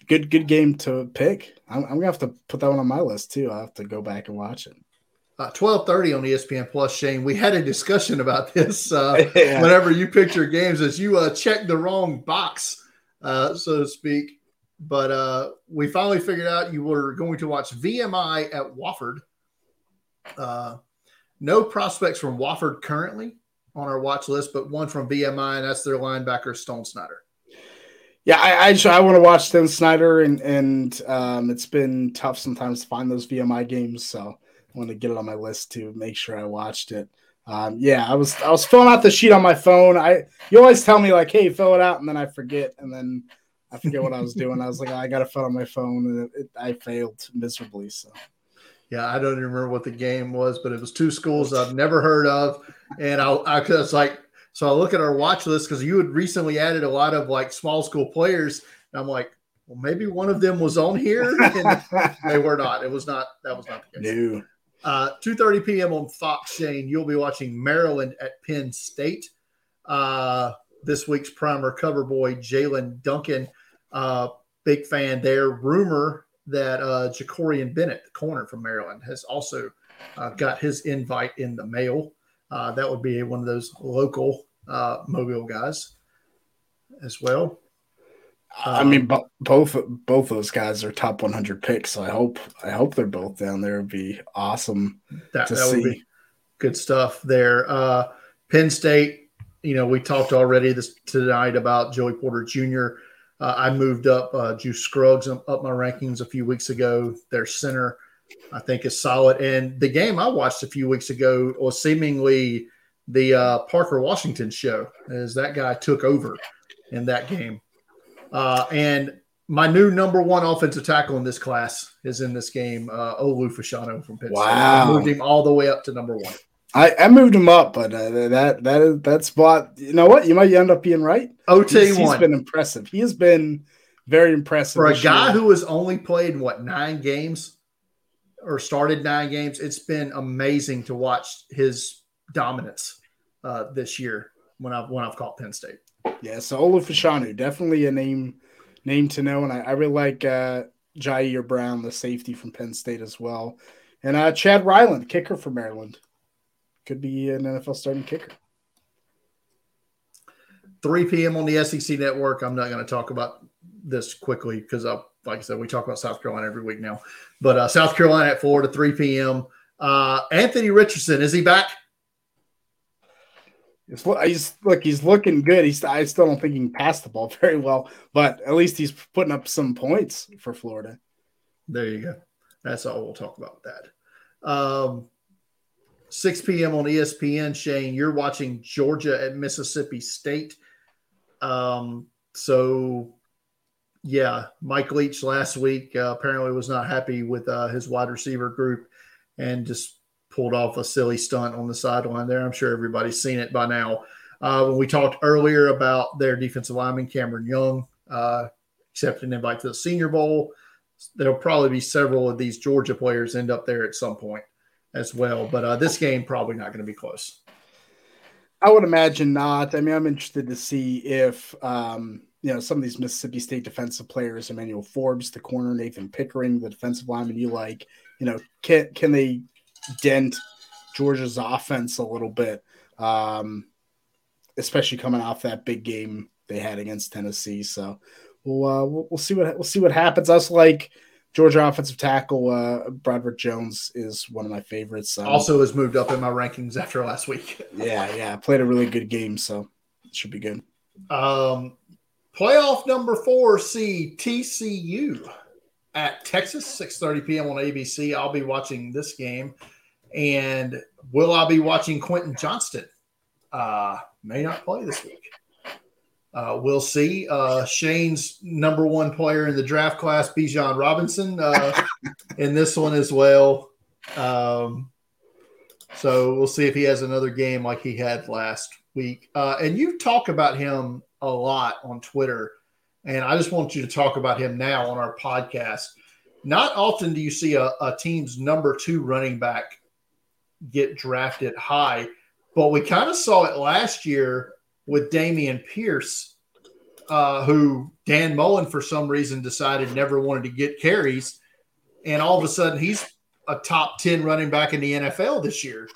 good good game to pick. I'm, I'm gonna have to put that one on my list too. I have to go back and watch it. Uh, 12:30 on ESPN Plus, Shane. We had a discussion about this uh, Yeah. whenever you picked your games, as you uh, checked the wrong box, uh, so to speak. But uh, we finally figured out you were going to watch VMI at Wofford. Uh, no prospects from Wofford currently on our watch list, but one from VMI, and that's their linebacker Stone Snyder. Yeah, I I, I want to watch Tim Snyder, and and um, it's been tough sometimes to find those VMI games, so I want to get it on my list to make sure I watched it. Um, yeah, I was I was filling out the sheet on my phone. I you always tell me like, hey, fill it out, and then I forget, and then I forget what I was doing. I was like, oh, I got to fill out my phone, and it, it, I failed miserably. So Yeah, I don't even remember what the game was, but it was two schools I've never heard of, and I, I was like, so I look at our watch list because you had recently added a lot of like small school players, and I'm like, well, maybe one of them was on here, and they were not. It was not. That was not the case. no. Uh, 2.30 p.m. on Fox, Shane, you'll be watching Maryland at Penn State. Uh, this week's primer cover boy, Jaelyn Duncan, uh, big fan there. Rumor that uh, Jakorian Bennett, the corner from Maryland, has also uh, got his invite in the mail. Uh, that would be one of those local uh, Mobile guys as well. I mean, bo- both both those guys are top 100 picks. So I hope I hope they're both down there. It'd be awesome. that, to that would see. be good stuff there. Uh, Penn State, you know, we talked already this tonight about Joey Porter Jr. Uh, I moved up uh, Juice Scruggs up my rankings a few weeks ago. Their center, I think, is solid. And the game I watched a few weeks ago was seemingly the uh, Parker Washington show, as that guy took over in that game. Uh, and my new number one offensive tackle in this class is in this game, uh, Olu Fashanu from Penn State. I Wow. moved him all the way up to number one. I, I moved him up, but uh, that that is that spot. You know what? You might end up being right. OT He's- he's one been impressive. He has been very impressive for a guy year. who has only played what nine games or started nine games. It's been amazing to watch his dominance uh, this year when I've when I've caught Penn State. Yeah, so Olufashanu, definitely a name name to know, and I, I really like uh, Ji'Ayir Brown, the safety from Penn State as well, and uh, Chad Ryland, kicker for Maryland, could be an NFL starting kicker. 3 p.m. on the SEC network. I'm not going to talk about this quickly because, like I said, we talk about South Carolina every week now. But uh, South Carolina at Florida, 3 p.m. Uh, Anthony Richardson, is he back? He's, he's look, he's looking good. He's I still don't think he can pass the ball very well, but at least he's putting up some points for Florida. There you go. That's all we'll talk about that. Um, 6 p.m. on ESPN, Shane, you're watching Georgia at Mississippi State. Um, so, yeah, Mike Leach last week uh, apparently was not happy with uh, his wide receiver group and just pulled off a silly stunt on the sideline there. I'm sure everybody's seen it by now. Uh, when we talked earlier about their defensive lineman, Cameron Young, uh, accepted an invite to the Senior Bowl, there'll probably be several of these Georgia players end up there at some point as well. But uh, this game probably not going to be close. I would imagine not. I mean, I'm interested to see if um, you know some of these Mississippi State defensive players, Emmanuel Forbes, the corner, Nathan Pickering, the defensive lineman you like, you know, can can they dent Georgia's offense a little bit, um, especially coming off that big game they had against Tennessee. So we'll uh, we'll, we'll see what we'll see what happens. Us like Georgia offensive tackle uh, Broderick Jones is one of my favorites. Um, also has moved up in my rankings after last week. yeah, yeah, played a really good game, so it should be good. Um, playoff number four see TCU at Texas, 6:30 p.m. on ABC. I'll be watching this game, and will I be watching Quentin Johnston? Uh, may not play this week. Uh, we'll see. Uh, Shane's number one player in the draft class, Bijan Robinson, uh, in this one as well. Um, so we'll see if he has another game like he had last week. Uh, and you talk about him a lot on Twitter, and I just want you to talk about him now on our podcast. Not often do you see a, a team's number two running back get drafted high, but we kind of saw it last year with Dameon Pierce, uh, who Dan Mullen for some reason decided never wanted to get carries, and all of a sudden he's a top ten running back in the NFL this year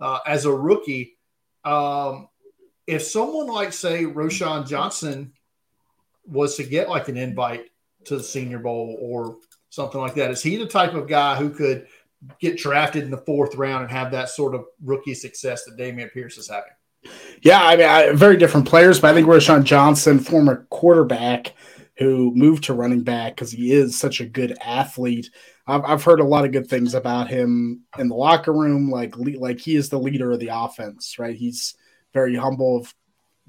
uh, as a rookie. Um, if someone like say Roschon Johnson was to get like an invite to the Senior Bowl or something like that, is he the type of guy who could get drafted in the fourth round and have that sort of rookie success that Dameon Pierce is having? Yeah, I mean, I, very different players, but I think Roschon Johnson, former quarterback who moved to running back because he is such a good athlete. I've, I've heard a lot of good things about him in the locker room. Like, like he is the leader of the offense, right? He's very humble. Of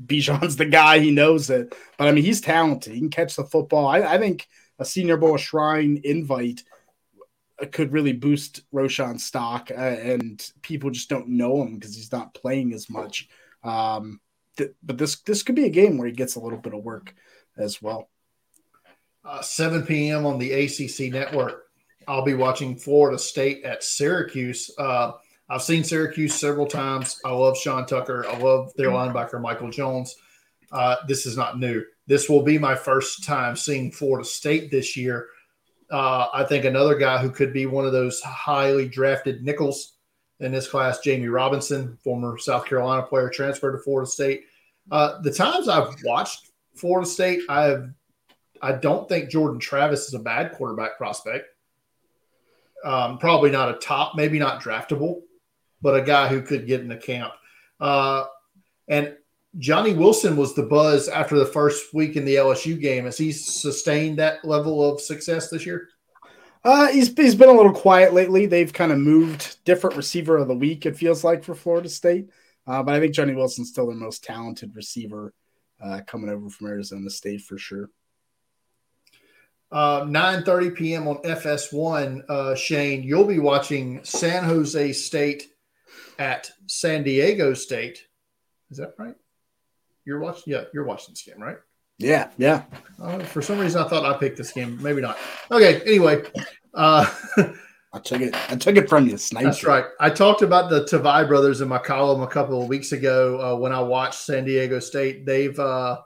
Bijan's the guy, he knows it. But I mean, he's talented. He can catch the football. I, I think a Senior Bowl Shrine invite could really boost Roschon's stock, uh, and people just don't know him because he's not playing as much. Um, th- but this this could be a game where he gets a little bit of work as well. Uh, 7 p.m. on the ACC network. I'll be watching Florida State at Syracuse. Uh, I've seen Syracuse several times. I love Sean Tucker. I love their linebacker Mikel Jones. Uh, this is not new. This will be my first time seeing Florida State this year. Uh, I think another guy who could be one of those highly drafted nickels in this class, Jammie Robinson, former South Carolina player, transferred to Florida State. Uh, the times I've watched Florida State, I have, I don't think Jordan Travis is a bad quarterback prospect. Um, probably not a top, maybe not draftable, but a guy who could get in the camp. Uh, and Johnny Wilson was the buzz after the first week in the LSU game. Has he sustained that level of success this year? Uh, he's he's been a little quiet lately. They've kind of moved different receiver of the week. It feels like for Florida State, uh, but I think Johnny Wilson's still their most talented receiver uh, coming over from Arizona State for sure. Uh, 9:30 p.m. on FS1. Uh, Shane, you'll be watching San Jose State at San Diego State. Is that right? You're watching. Yeah, you're watching this game, right? Yeah, yeah. Uh, for some reason, I thought I picked this game. Maybe not. Okay. Anyway, uh, I took it. I took it from you, sniper. That's right. I talked about the Tavai brothers in my column a couple of weeks ago uh, when I watched San Diego State. They've uh,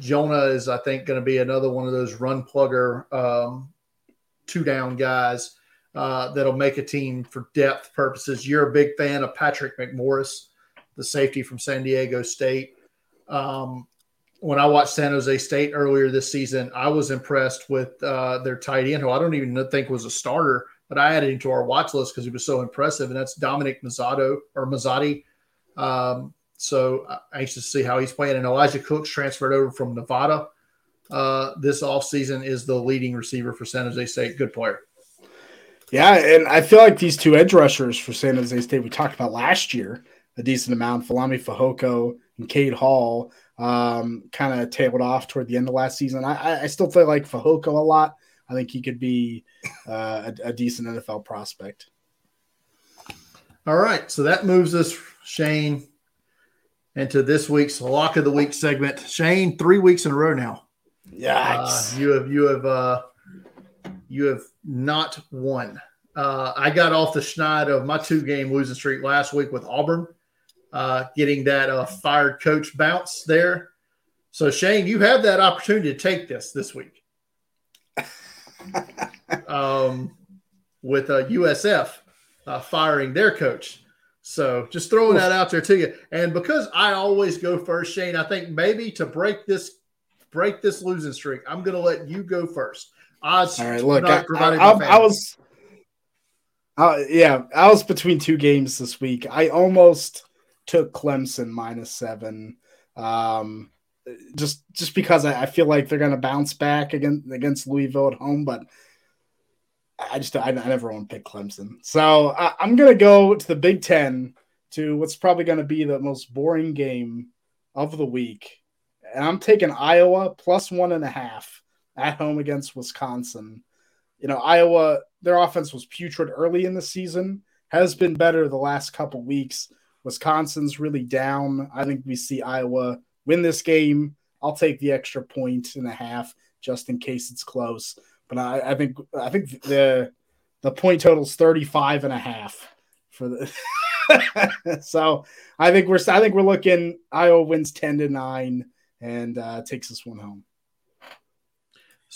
Jonah is, I think, going to be another one of those run plugger, um, two down guys uh, that'll make a team for depth purposes. You're a big fan of Patrick McMorris, the safety from San Diego State. Um, when I watched San Jose State earlier this season, I was impressed with uh, their tight end, who I don't even think was a starter, but I added him to our watch list because he was so impressive, and that's Dominic Mazzato or Mazzotti. Um, so uh, anxious to see how he's playing. And Elijah Cooks transferred over from Nevada uh, this offseason is the leading receiver for San Jose State. Good player. Yeah, and I feel like these two edge rushers for San Jose State we talked about last year a decent amount. Viliami Fehoko and Cade Hall um, kind of tailed off toward the end of last season. I, I still feel like Fehoko a lot. I think he could be uh, a, a, decent NFL prospect. All right, so that moves us, Shane, into this week's lock of the week segment. Shane, three weeks in a row now. Yes, uh, you have you have uh, you have not won. Uh, I got off the schneid of my two game losing streak last week with Auburn, uh, getting that uh, fired coach bounce there. So Shane, you have that opportunity to take this this week. um, with uh, USF uh, firing their coach. So just throwing that out there to you. And because I always go first, Shane, I think maybe to break this break this losing streak, I'm going to let you go first. Odds. All right, look, I, I, I, I, was. Uh, yeah, I was between two games this week. I almost took Clemson minus seven, um, just just because I, I feel like they're going to bounce back against against Louisville at home, but I just I, I never want to pick Clemson. So I, I'm going to go to the Big Ten to what's probably going to be the most boring game of the week, and I'm taking Iowa plus one and a half at home against Wisconsin. You know, Iowa, their offense was putrid early in the season, has been better the last couple weeks. Wisconsin's really down. I think we see Iowa win this game. I'll take the extra point and a half just in case it's close. But I, I think I think the the point total is 35 and a half for the so I think we're I think we're looking Iowa wins 10 to 9 and uh, takes this one home.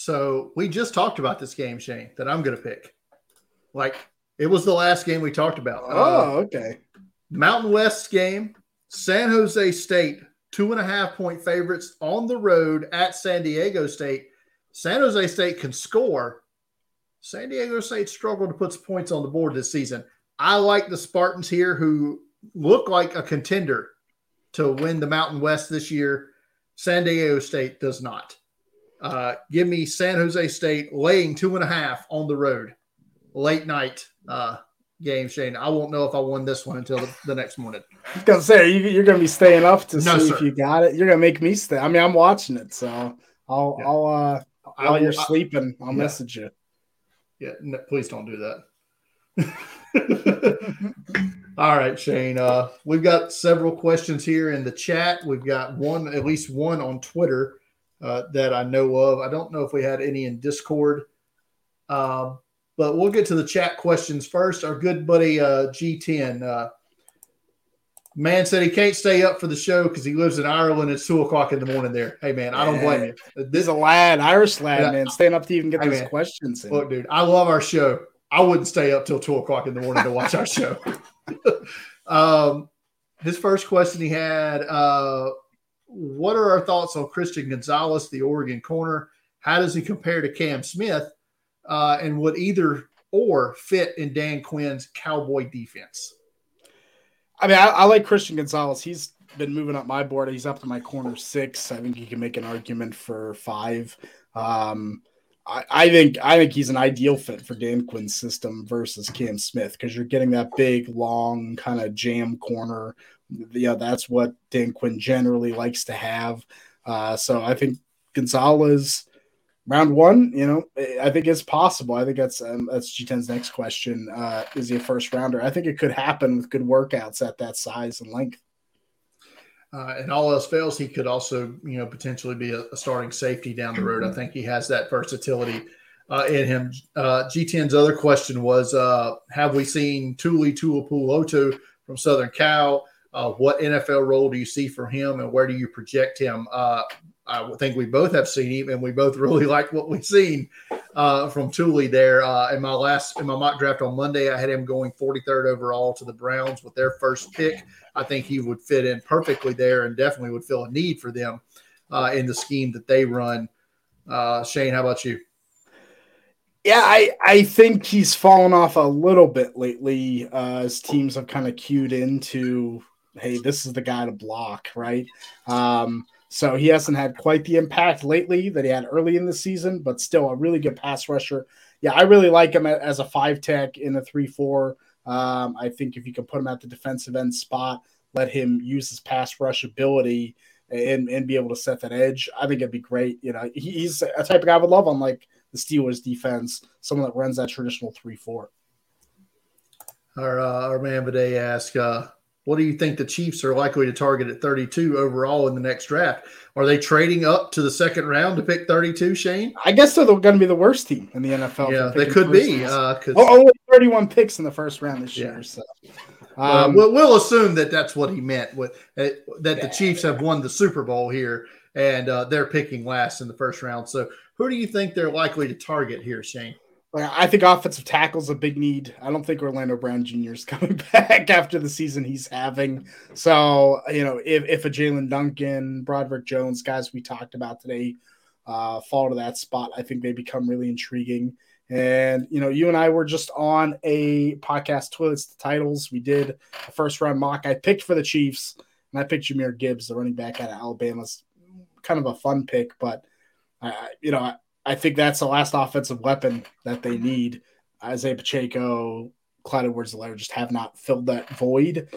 So we just talked about this game, Shane, that I'm going to pick. Like it was the last game we talked about. Oh, uh, okay. Mountain West game, San Jose State, two and a half point favorites on the road at San Diego State. San Jose State can score. San Diego State struggled to put some points on the board this season. I like the Spartans here, who look like a contender to win the Mountain West this year. San Diego State does not. Uh, give me San Jose State laying two and a half on the road, late night uh, game. Shane, I won't know if I won this one until the, the next morning. I was gonna say you, are gonna be staying up to no, see sir. if you got it. You're gonna make me stay. I mean, I'm watching it, so I'll yeah. I'll uh while I, you're sleeping, I'll yeah. message you. Yeah, no, please don't do that. All right, Shane. Uh, we've got several questions here in the chat. We've got one, at least one on Twitter uh, that I know of. I don't know if we had any in Discord, um, but we'll get to the chat questions first. Our good buddy uh, G10 uh, man said he can't stay up for the show because he lives in Ireland. It's two o'clock in the morning there. Hey man, I don't blame you. This is a lad, Irish lad, yeah, man, staying up to even get hey, these man, questions. In. Look, dude, I love our show. I wouldn't stay up till two o'clock in the morning to watch our show. um, his first question he had uh, what are our thoughts on Christian Gonzalez, the Oregon corner? How does he compare to Cam Smith? Uh, and would either or fit in Dan Quinn's Cowboy defense? I mean, I, I, like Christian Gonzalez. He's been moving up my board. He's up to my corner six. I think you can make an argument for five. Um, I, I, think I think he's an ideal fit for Dan Quinn's system versus Cam Smith because you're getting that big, long kind of jam corner you know, that's what Dan Quinn generally likes to have. Uh, so I think Gonzalez round one, you know, I think it's possible. I think that's um, that's G10's next question. Uh, is he a first rounder? I think it could happen with good workouts at that size and length. Uh, and all else fails, he could also, you know, potentially be a, a starting safety down the road. I think he has that versatility uh, in him. Uh, G10's other question was, uh, have we seen Tuli Tuipulotu from Southern Cal? Uh, what NFL role do you see for him, and where do you project him? Uh, I think we both have seen him, and we both really like what we've seen uh, from Tuli there. Uh, in my last in my mock draft on Monday, I had him going 43rd overall to the Browns with their first pick. I think he would fit in perfectly there, and definitely would fill a need for them uh, in the scheme that they run. Uh, Shane, how about you? Yeah, I, I think he's fallen off a little bit lately uh, as teams have kind of cued into hey, this is the guy to block, right? Um, so he hasn't had quite the impact lately that he had early in the season, but still a really good pass rusher. Yeah, I really like him as a five tech in the three four. Um, I think if you can put him at the defensive end spot, let him use his pass rush ability and, and be able to set that edge, I think it'd be great. You know, he's a type of guy I would love on like the Steelers defense, someone that runs that traditional three four. Our uh, our man Viday asked, uh, "What do you think the Chiefs are likely to target at 32 overall in the next draft? Are they trading up to the second round to pick 32?" Shane, I guess they're going to be the worst team in the NFL. yeah, they could be. Uh, 'cause- Oh, only 31 picks in the first round this Yeah. year. So, Uh, um, we'll, we'll assume that that's what he meant with uh, that the Chiefs have won the Super Bowl here and uh, they're picking last in the first round. So, who do you think they're likely to target here, Shane? Like, I think offensive tackle's a big need. I don't think Orlando Brown Jr. is coming back after the season he's having. So, you know, if, if a Jaelyn Duncan, Broderick Jones, guys we talked about today, uh, fall to that spot, I think they become really intriguing. And, you know, you and I were just on a podcast, Toilets to Titles. We did a first round mock. I picked for the Chiefs, and I picked Jahmyr Gibbs, the running back out of Alabama's kind of a fun pick, but, I, you know, I, think that's the last offensive weapon that they need. Isaiah Pacheco, Clyde edwards just have not filled that void.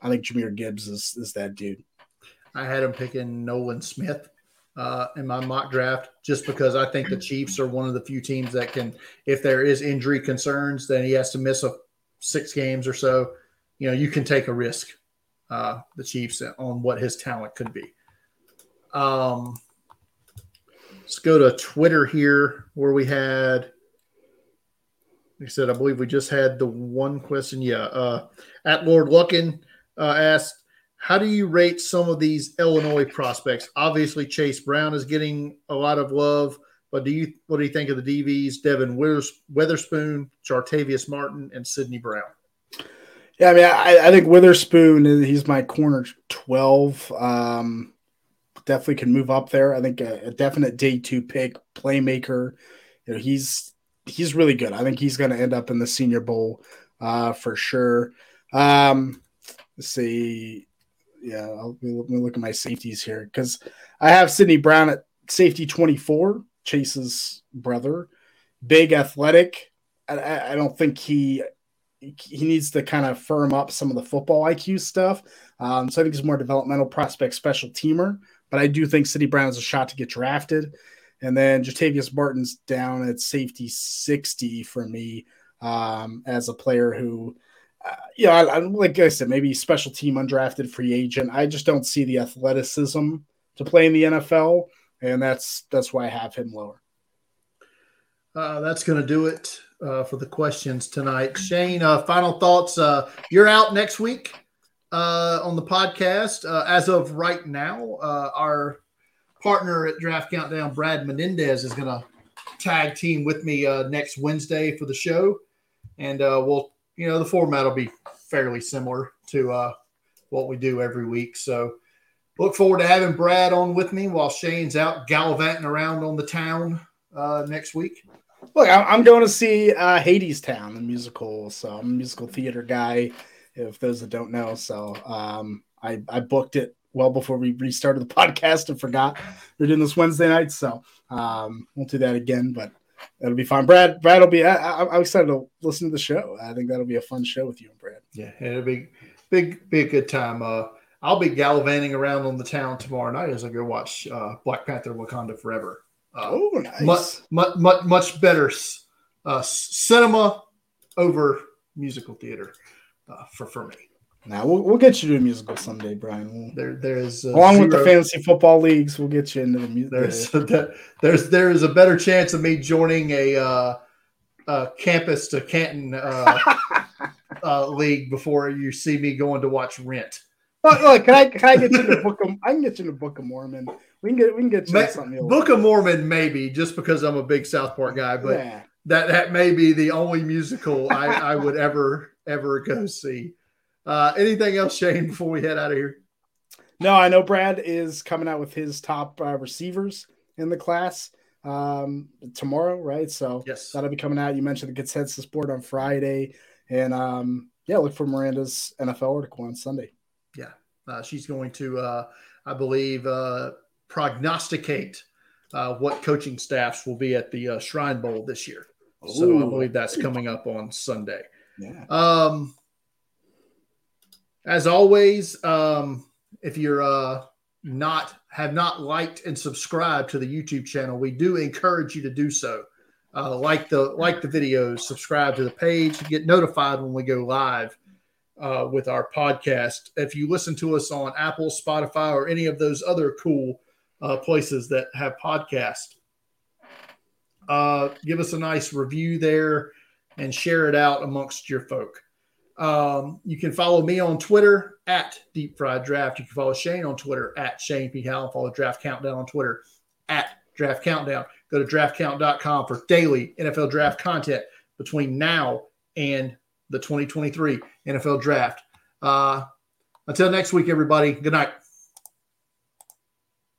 I think Jahmyr Gibbs is, is that dude. I had him picking Nolan Smith uh, in my mock draft just because I think the Chiefs are one of the few teams that can, if there is injury concerns, then he has to miss a six games or so. You know, you can take a risk, uh, the Chiefs, on what his talent could be. Um, let's go to Twitter here where we had. Like I said, I believe we just had the one question. Yeah. Uh, at Lord Luckin uh, asked, how do you rate some of these Illinois prospects? Obviously, Chase Brown is getting a lot of love, but do you what do you think of the DBs? Devin Withers, Weatherspoon, Jartavius Martin, and Sidney Brown. Yeah, I mean, I, I think Witherspoon, he's my corner 12. Um, definitely can move up there. I think a, a definite day two pick, playmaker. You know, he's he's really good. I think he's going to end up in the Senior Bowl uh, for sure. Um, let's see. Yeah, I'll, let me look at my safeties here because I have Sidney Brown at safety 24, Chase's brother. Big athletic. I, I don't think he he needs to kind of firm up some of the football IQ stuff. Um, so I think he's more developmental prospect, special teamer. But I do think City Brown has a shot to get drafted. And then Jartavius Martin's down at safety 60 for me um, as a player who, uh, yeah, I, I, like I said, maybe special team undrafted free agent. I just don't see the athleticism to play in the NFL, and that's that's why I have him lower. Uh, that's going to do it uh, for the questions tonight. Shane, uh, final thoughts. Uh, you're out next week uh, on the podcast. Uh, as of right now, uh, our partner at Draft Countdown, Brad Menendez, is going to tag team with me next Wednesday for the show, and we'll, you know, the format will be fairly similar to what we do every week. So. Look forward to having Brad on with me while Shane's out gallivanting around on the town next week. Look, I'm going to see uh, Hadestown, the musical. So I'm a musical theater guy, if those that don't know. So um, I, I booked it well before we restarted the podcast and forgot we're doing this Wednesday night. So um, won't do that again, but that'll be fine. Brad, Brad will be. I, am excited to listen to the show. I think that'll be a fun show with you and Brad. Yeah, it'll be big, be a good time. Uh, I'll be gallivanting around on the town tomorrow night as I go watch uh, Black Panther: Wakanda Forever. Uh, oh, nice. Much, much, much, much better uh, cinema over musical theater uh, for for me. Now we'll, we'll get you to a musical someday, Brian. We'll, there, there's along zero, with the fantasy football leagues, we'll get you into the music. There's a, there's there is a better chance of me joining a uh, uh, campus to Canton uh, league before you see me going to watch Rent. Look, look, can I can I get you in the book of I can get you in the Book of Mormon. We can get we can get you Ma- something. Book of Mormon, maybe just because I'm a big South Park guy, but yeah. that that may be the only musical I, I would ever ever go see. Uh, anything else, Shane? Before we head out of here, no, I know Brad is coming out with his top uh, receivers in the class um, tomorrow, right? So yes, that'll be coming out. You mentioned the consensus board on Friday, and um, yeah, look for Miranda's NFL article on Sunday. Yeah, uh, she's going to, uh, I believe, uh, prognosticate uh, what coaching staffs will be at the uh, Shrine Bowl this year. Ooh. So I believe that's coming up on Sunday. Yeah. Um, as always, um, if you're uh, not have not liked and subscribed to the YouTube channel, we do encourage you to do so. uh, like the like the videos, subscribe to the page, get notified when we go live uh, with our podcast. If you listen to us on Apple, Spotify, or any of those other cool uh, places that have podcasts, uh, give us a nice review there and share it out amongst your folk. Um, you can follow me on Twitter at Deep Fried Draft. You can follow Shane on Twitter at Shane P. Hallam. Follow Draft Countdown on Twitter at Draft Countdown. Go to draftcount.com for daily NFL draft content between now and the 2023 NFL Draft. Uh, until next week, everybody. Good night.